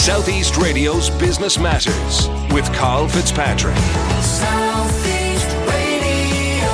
Southeast Radio's Business Matters with Carl Fitzpatrick. Southeast Radio.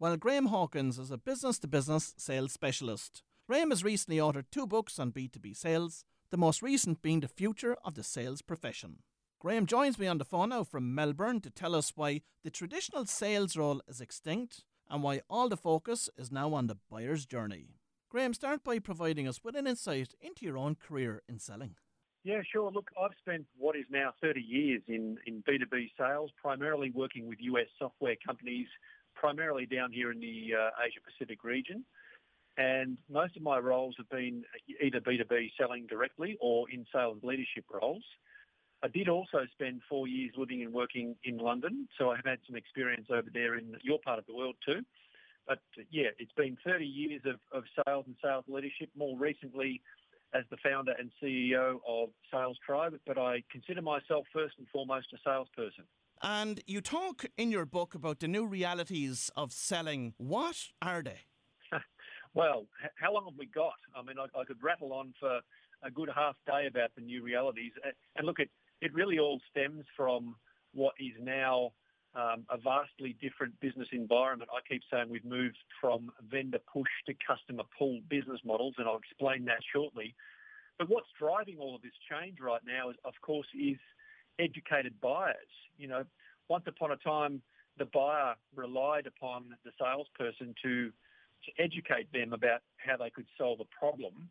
Well, Graham Hawkins is a business to business sales specialist. Graham has recently authored two books on B2B sales, the most recent being The Future of the Sales Profession. Graham joins me on the phone now from Melbourne to tell us why the traditional sales role is extinct and why all the focus is now on the buyer's journey. Graham, start by providing us with an insight into your own career in selling. Yeah, sure. Look, I've spent what is now 30 years in, in B2B sales, primarily working with US software companies, primarily down here in the uh, Asia Pacific region. And most of my roles have been either B2B selling directly or in sales leadership roles. I did also spend four years living and working in London, so I have had some experience over there in your part of the world too. But yeah, it's been 30 years of, of sales and sales leadership, more recently as the founder and CEO of Sales Tribe, but I consider myself first and foremost a salesperson. And you talk in your book about the new realities of selling. What are they? well, h- how long have we got? I mean, I, I could rattle on for a good half day about the new realities. And look, it, it really all stems from what is now um, a vastly different business environment. I keep saying we've moved from vendor push to customer pull business models, and I'll explain that shortly. But what's driving all of this change right now, is, of course, is educated buyers. You know, once upon a time, the buyer relied upon the salesperson to to educate them about how they could solve a problem.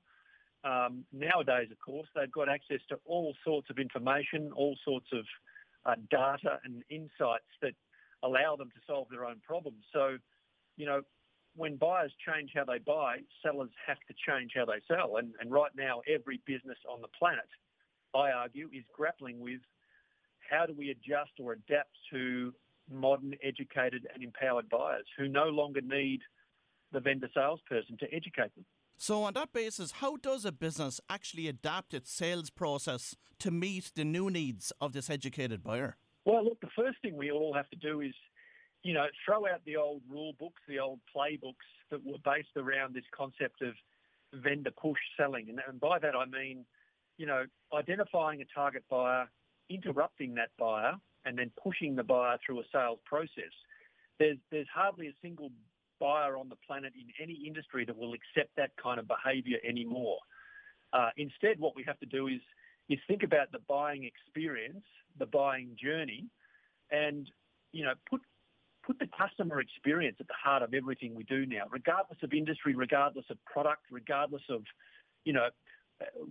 Um, nowadays, of course, they've got access to all sorts of information, all sorts of uh, data and insights that allow them to solve their own problems. So, you know, when buyers change how they buy, sellers have to change how they sell. And, and right now, every business on the planet, I argue, is grappling with how do we adjust or adapt to modern, educated and empowered buyers who no longer need the vendor salesperson to educate them. So, on that basis, how does a business actually adapt its sales process to meet the new needs of this educated buyer? Well, look, the first thing we all have to do is, you know, throw out the old rule books, the old playbooks that were based around this concept of vendor push selling. And, and by that I mean, you know, identifying a target buyer, interrupting that buyer, and then pushing the buyer through a sales process. There's, there's hardly a single buyer on the planet in any industry that will accept that kind of behaviour anymore. Uh, instead, what we have to do is is think about the buying experience, the buying journey, and you know put put the customer experience at the heart of everything we do now, regardless of industry, regardless of product, regardless of you know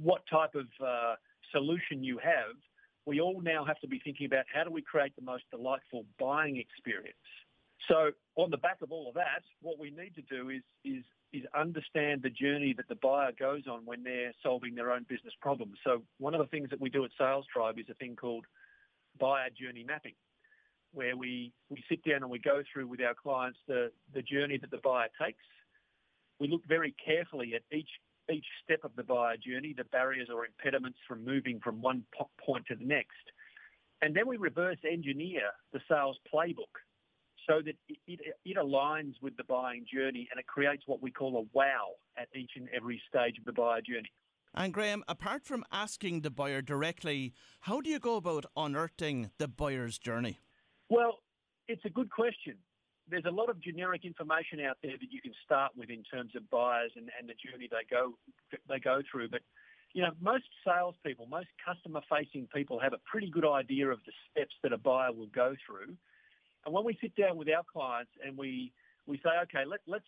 what type of uh, solution you have. We all now have to be thinking about how do we create the most delightful buying experience. So on the back of all of that, what we need to do is, is, is understand the journey that the buyer goes on when they're solving their own business problems. So one of the things that we do at Sales Tribe is a thing called buyer journey mapping, where we, we sit down and we go through with our clients the, the journey that the buyer takes. We look very carefully at each each step of the buyer journey, the barriers or impediments from moving from one point to the next. And then we reverse engineer the sales playbook so that it, it, it, aligns with the buying journey and it creates what we call a wow at each and every stage of the buyer journey. And Graham, apart from asking the buyer directly, how do you go about unearthing the buyer's journey? Well, it's a good question. There's a lot of generic information out there that you can start with in terms of buyers and, and the journey they go they go through. But you know, most salespeople, most customer-facing people have a pretty good idea of the steps that a buyer will go through and when we sit down with our clients and we, we say, okay, let, let's,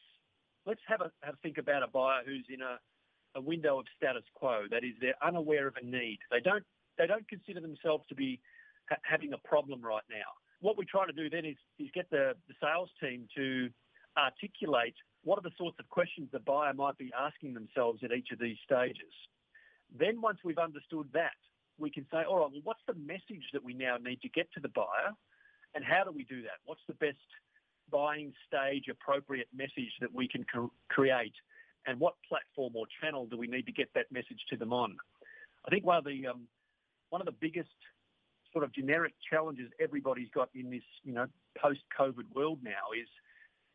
let's have a, have a think about a buyer who's in a, a window of status quo. That is, they're unaware of a need. They don't, they don't consider themselves to be ha- having a problem right now. What we try to do then is, is get the, the sales team to articulate what are the sorts of questions the buyer might be asking themselves at each of these stages. Then once we've understood that, we can say, all right, well, what's the message that we now need to get to the buyer and how do we do that? What's the best buying stage appropriate message that we can create? And what platform or channel do we need to get that message to them on? I think one of the um, one of the biggest sort of generic challenges everybody's got in this, you know, post-COVID world now is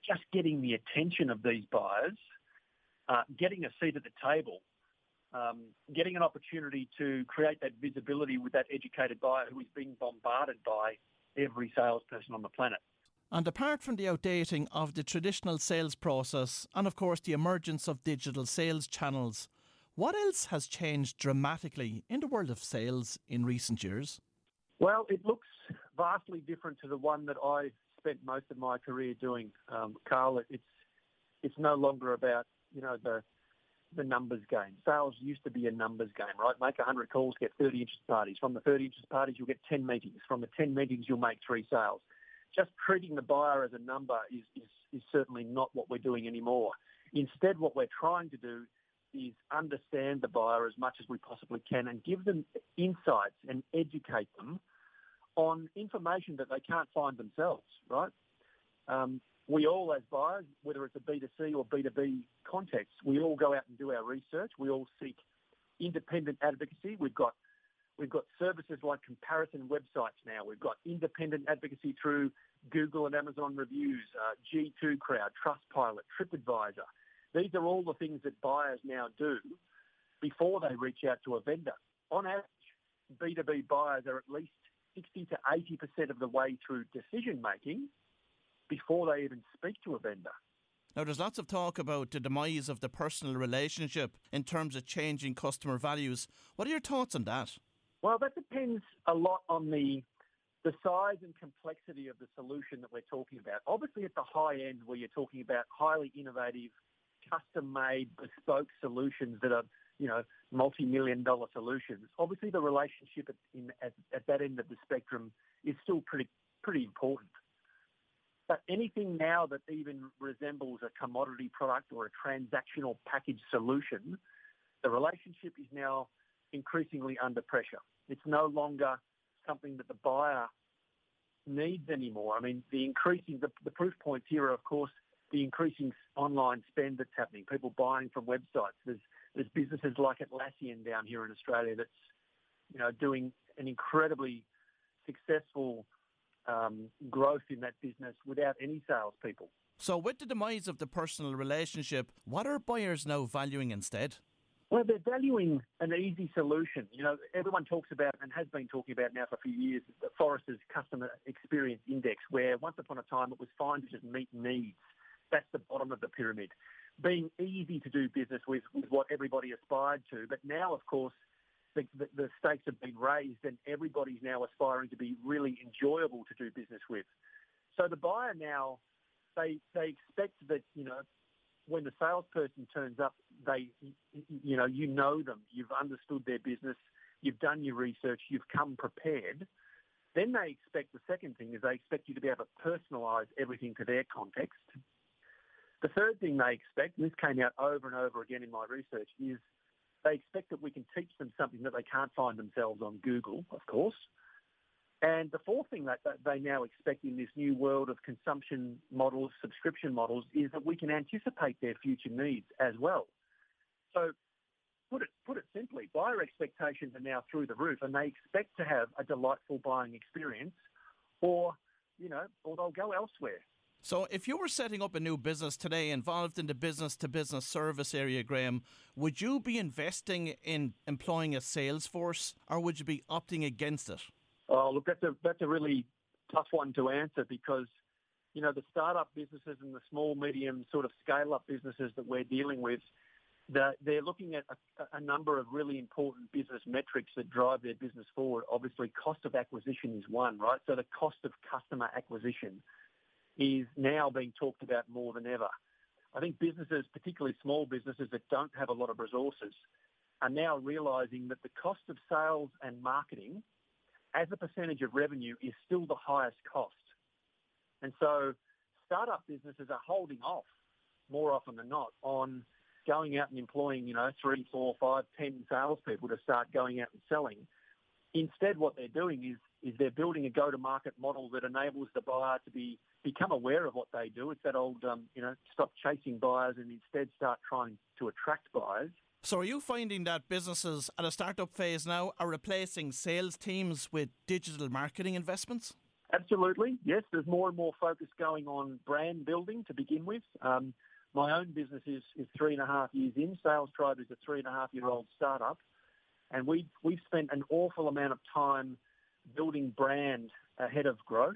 just getting the attention of these buyers uh, getting a seat at the table, um, getting an opportunity to create that visibility with that educated buyer who is being bombarded by every salesperson on the planet. And apart from the outdating of the traditional sales process and, of course, the emergence of digital sales channels, what else has changed dramatically in the world of sales in recent years? Well, it looks vastly different to the one that I spent most of my career doing, um, Carl. It's it's no longer about you know the the numbers game. Sales used to be a numbers game, right? Make 100 calls, get 30 interest parties. From the 30 interest parties, you'll get 10 meetings. From the 10 meetings, you'll make three sales. Just treating the buyer as a number is, is, is certainly not what we're doing anymore. Instead, what we're trying to do is understand the buyer as much as we possibly can and give them insights and educate them on information that they can't find themselves, right? Um, we all, as buyers, whether it's a B2C or B2B context, we all go out and do our research. We all seek independent advocacy. We've got we've got services like comparison websites now. We've got independent advocacy through Google and Amazon reviews, uh, G2 Crowd, Trustpilot, TripAdvisor. These are all the things that buyers now do before they reach out to a vendor. On average, B2B buyers are at least 60 to 80% of the way through decision making before they even speak to a vendor. Now, there's lots of talk about the demise of the personal relationship in terms of changing customer values. What are your thoughts on that? Well, that depends a lot on the the size and complexity of the solution that we're talking about. Obviously, at the high end, where you're talking about highly innovative, custom-made, bespoke solutions that are, you know, multi-million dollar solutions. Obviously, the relationship at, in, at, at that end of the spectrum is still pretty pretty important. Anything now that even resembles a commodity product or a transactional package solution, the relationship is now increasingly under pressure. It's no longer something that the buyer needs anymore. I mean, the increasing, the, the proof points here are, of course, the increasing online spend that's happening, people buying from websites. There's, there's businesses like Atlassian down here in Australia that's, you know, doing an incredibly successful um, growth in that business without any salespeople. So, with the demise of the personal relationship, what are buyers now valuing instead? Well, they're valuing an easy solution. You know, everyone talks about and has been talking about now for a few years the Forrester's Customer Experience Index, where once upon a time it was fine to just meet needs. That's the bottom of the pyramid. Being easy to do business with was what everybody aspired to. But now, of course, the, the, stakes have been raised and everybody's now aspiring to be really enjoyable to do business with. So the buyer now, they, they expect that, you know, when the salesperson turns up, they, you know, you know them, you've understood their business, you've done your research, you've come prepared. Then they expect the second thing is they expect you to be able to personalise everything to their context. The third thing they expect, and this came out over and over again in my research, is they expect that we can teach them something that they can't find themselves on Google, of course. And the fourth thing that, that they now expect in this new world of consumption models, subscription models, is that we can anticipate their future needs as well. So put it, put it simply, buyer expectations are now through the roof and they expect to have a delightful buying experience or, you know, or they'll go elsewhere. So, if you were setting up a new business today involved in the business to business service area, Graham, would you be investing in employing a sales force or would you be opting against it? Oh, look, that's a, that's a really tough one to answer because, you know, the startup businesses and the small, medium sort of scale up businesses that we're dealing with, they're, looking at a, a number of really important business metrics that drive their business forward. Obviously, cost of acquisition is one, right? So the cost of customer acquisition is now being talked about more than ever. I think businesses, particularly small businesses that don't have a lot of resources, are now realising that the cost of sales and marketing as a percentage of revenue is still the highest cost. And so startup businesses are holding off more often than not on going out and employing, you know, three, four, five, ten salespeople to start going out and selling. Instead, what they're doing is is they're building a go-to-market model that enables the buyer to be become aware of what they do. It's that old, um, you know, stop chasing buyers and instead start trying to attract buyers. So, are you finding that businesses at a startup phase now are replacing sales teams with digital marketing investments? Absolutely, yes. There's more and more focus going on brand building to begin with. Um, My own business is, is three and a half years in. Sales Tribe is a three and a half year old startup. And we, we've spent an awful amount of time building brand ahead of growth.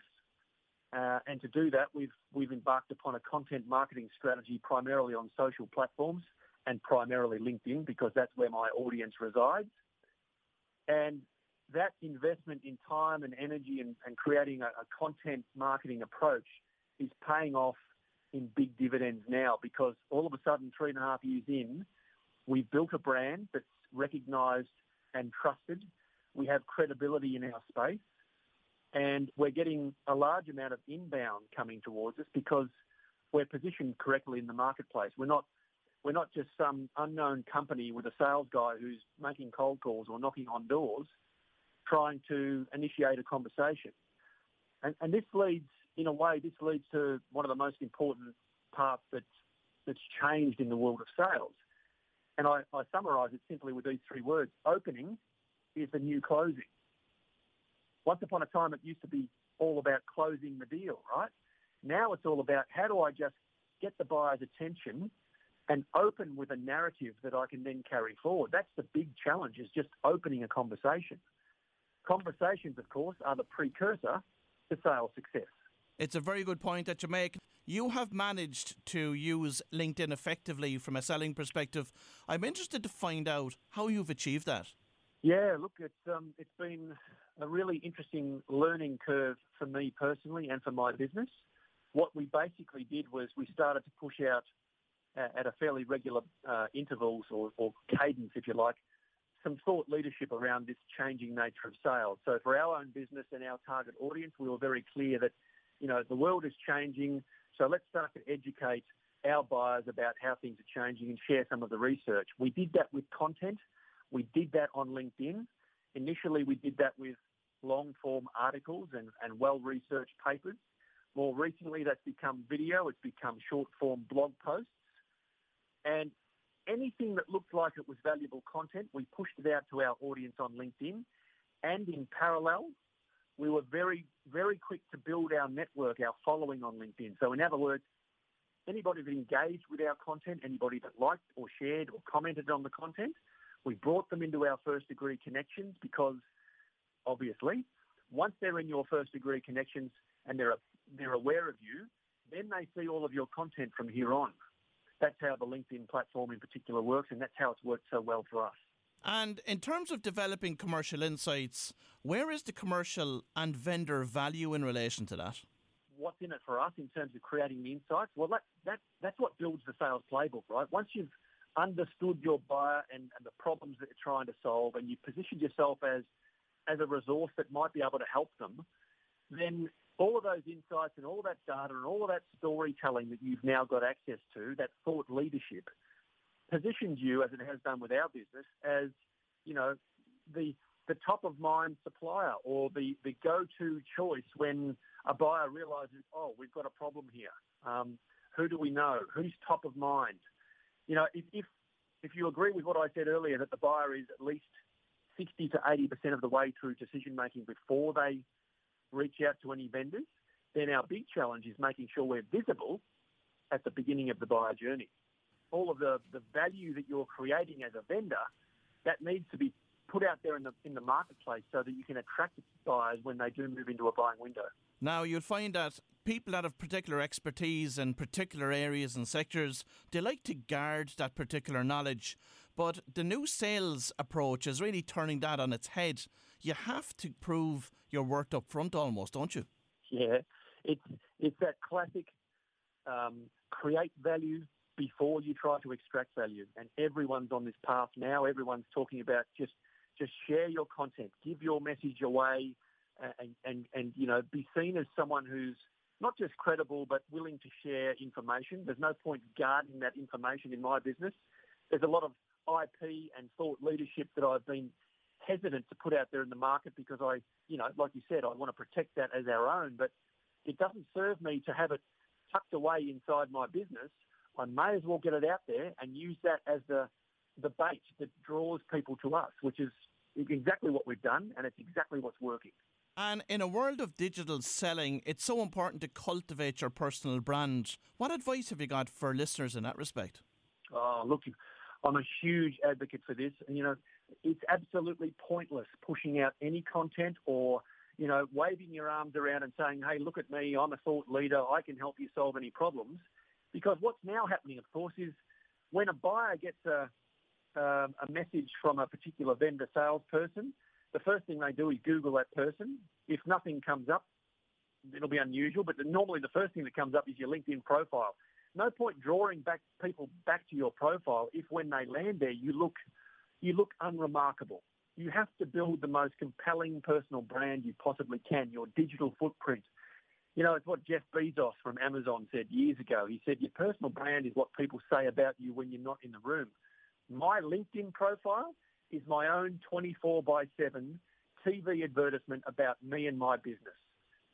Uh, and to do that, we've, we've embarked upon a content marketing strategy primarily on social platforms and primarily LinkedIn because that's where my audience resides. And that investment in time and energy and, and creating a, a content marketing approach is paying off in big dividends now because all of a sudden, three and a half years in, we've built a brand that's recognised and trusted. We have credibility in our space and we're getting a large amount of inbound coming towards us because we're positioned correctly in the marketplace. We're not we're not just some unknown company with a sales guy who's making cold calls or knocking on doors trying to initiate a conversation. And, and this leads, in a way, this leads to one of the most important parts that's, that's changed in the world of sales. And I, I summarise it simply with these three words. Opening is the new closing. Once upon a time, it used to be all about closing the deal, right? Now it's all about how do I just get the buyer's attention and open with a narrative that I can then carry forward. That's the big challenge is just opening a conversation. Conversations, of course, are the precursor to sales success. It's a very good point that you make. You have managed to use LinkedIn effectively from a selling perspective. I'm interested to find out how you've achieved that. Yeah, look, it's um, it's been a really interesting learning curve for me personally and for my business. What we basically did was we started to push out at a fairly regular uh, intervals or, or cadence, if you like, some thought leadership around this changing nature of sales. So for our own business and our target audience, we were very clear that, you know, the world is changing. So let's start to educate our buyers about how things are changing and share some of the research. We did that with content. We did that on LinkedIn. Initially, we did that with long form articles and, and well researched papers. More recently, that's become video. It's become short form blog posts. And anything that looked like it was valuable content, we pushed it out to our audience on LinkedIn. And in parallel, we were very, very quick to build our network, our following on LinkedIn. So in other words, anybody that engaged with our content, anybody that liked or shared or commented on the content, we brought them into our first degree connections because obviously, once they're in your first degree connections and they're, they're aware of you, then they see all of your content from here on that's how the LinkedIn platform in particular works, and that's how it's worked so well for us. And in terms of developing commercial insights, where is the commercial and vendor value in relation to that? What's in it for us in terms of creating the insights? Well, that, that, that's what builds the sales playbook, right? Once you've understood your buyer and, and the problems that you're trying to solve and you position yourself as, as a resource that might be able to help them, then all of those insights and all of that data and all of that storytelling that you've now got access to, that thought leadership, positions you, as it has done with our business, as, you know, the the top of mind supplier or the, the go-to choice when a buyer realizes, oh, we've got a problem here. Um, who do we know? Who's top of mind? You know, if, if, if you agree with what I said earlier, that the buyer is at least 60 to 80% of the way through decision making before they reach out to any vendors, then our big challenge is making sure we're visible at the beginning of the buyer journey. All of the, the value that you're creating as a vendor, that needs to be put out there in the in the marketplace so that you can attract buyers when they do move into a buying window. Now you'll find that people that have particular expertise in particular areas and sectors, they like to guard that particular knowledge. But the new sales approach is really turning that on its head you have to prove your worth up front almost, don't you? Yeah, it's it's that classic um, create value before you try to extract value, and everyone's on this path now. Everyone's talking about just just share your content, give your message away, uh, and and and you know be seen as someone who's not just credible but willing to share information. There's no point guarding that information in my business. There's a lot of IP and thought leadership that I've been hesitant to put out there in the market because I, you know, like you said, I want to protect that as our own. But it doesn't serve me to have it tucked away inside my business. I may as well get it out there and use that as the the bait that draws people to us, which is exactly what we've done, and it's exactly what's working. And in a world of digital selling, it's so important to cultivate your personal brand. What advice have you got for listeners in that respect? Oh, look, I'm a huge advocate for this. And, you know, it's absolutely pointless pushing out any content or, you know, waving your arms around and saying, hey, look at me, I'm a thought leader, I can help you solve any problems. Because what's now happening, of course, is when a buyer gets a, um, a message from a particular vendor salesperson, the first thing they do is Google that person. If nothing comes up, it'll be unusual, but normally the first thing that comes up is your LinkedIn profile. No point drawing back people back to your profile if when they land there you look you look unremarkable. You have to build the most compelling personal brand you possibly can, your digital footprint. You know, it's what Jeff Bezos from Amazon said years ago. He said, Your personal brand is what people say about you when you're not in the room. My LinkedIn profile is my own 24 by 7 TV advertisement about me and my business.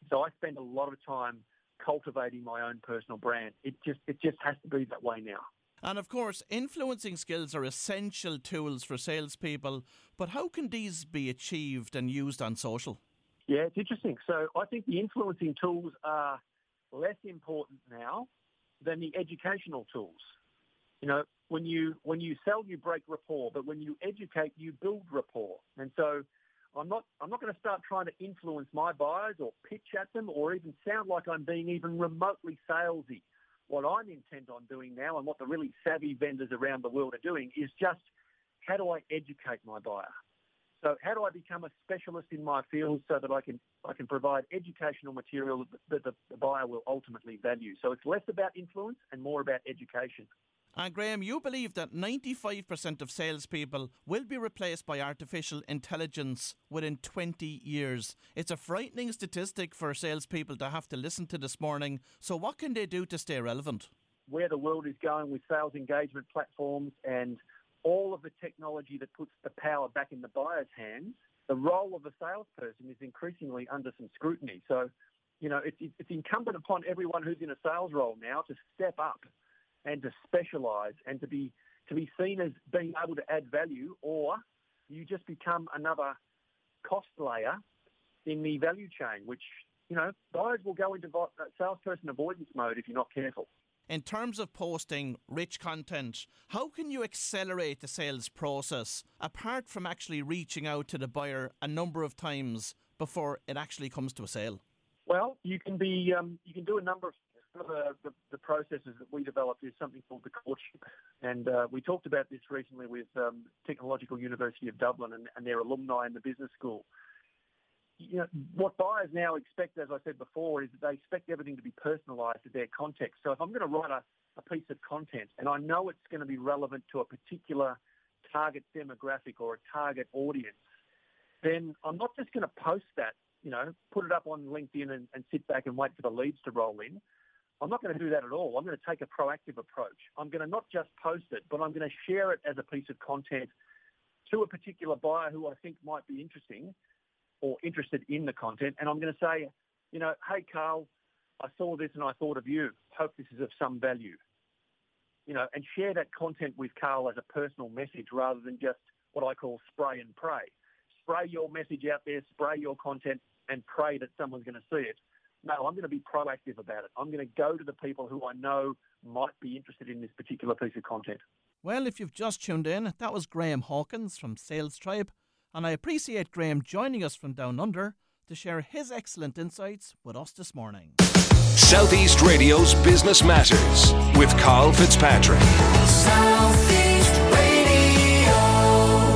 So I spend a lot of time cultivating my own personal brand. It just it just has to be that way now. And of course, influencing skills are essential tools for salespeople. But how can these be achieved and used on social? Yeah, it's interesting. So I think the influencing tools are less important now than the educational tools. You know, when you when you sell, you break rapport, but when you educate, you build rapport. And so, I'm not I'm not going to start trying to influence my buyers or pitch at them or even sound like I'm being even remotely salesy. What I'm intent on doing now, and what the really savvy vendors around the world are doing, is just how do I educate my buyer? So how do I become a specialist in my field so that I can I can provide educational material that the, the buyer will ultimately value? So it's less about influence and more about education. And Graham, you believe that 95% of salespeople will be replaced by artificial intelligence within 20 years. It's a frightening statistic for salespeople to have to listen to this morning. So, what can they do to stay relevant? Where the world is going with sales engagement platforms and all of the technology that puts the power back in the buyer's hands, the role of a salesperson is increasingly under some scrutiny. So, you know, it's, it's incumbent upon everyone who's in a sales role now to step up and to specialise and to be to be seen as being able to add value, or you just become another cost layer in the value chain, which you know buyers will go into salesperson avoidance mode if you're not careful. In terms of posting rich content, how can you accelerate the sales process apart from actually reaching out to the buyer a number of times before it actually comes to a sale? Well, you can be um, you can do a number of the, the, processes that we developed is something called the courtship. And uh, we talked about this recently with um, Technological University of Dublin and, and, their alumni in the business school. You know, what buyers now expect, as I said before, is that they expect everything to be personalised to their context. So if I'm going to write a, a piece of content and I know it's going to be relevant to a particular target demographic or a target audience, then I'm not just going to post that, you know, put it up on LinkedIn and, and sit back and wait for the leads to roll in. I'm not going to do that at all. I'm going to take a proactive approach. I'm going to not just post it, but I'm going to share it as a piece of content to a particular buyer who I think might be interesting or interested in the content. And I'm going to say, you know, hey, Carl, I saw this and I thought of you. Hope this is of some value. You know, and share that content with Carl as a personal message rather than just what I call spray and pray. Spray your message out there, spray your content, and pray that someone's going to see it no, I'm going to be proactive about it. I'm going to go to the people who I know might be interested in this particular piece of content. Well, if you've just tuned in, that was Graham Hawkins from Sales Tribe, and I appreciate Graham joining us from down under to share his excellent insights with us this morning. Southeast Radio's Business Matters with Carl Fitzpatrick. Southeast Radio.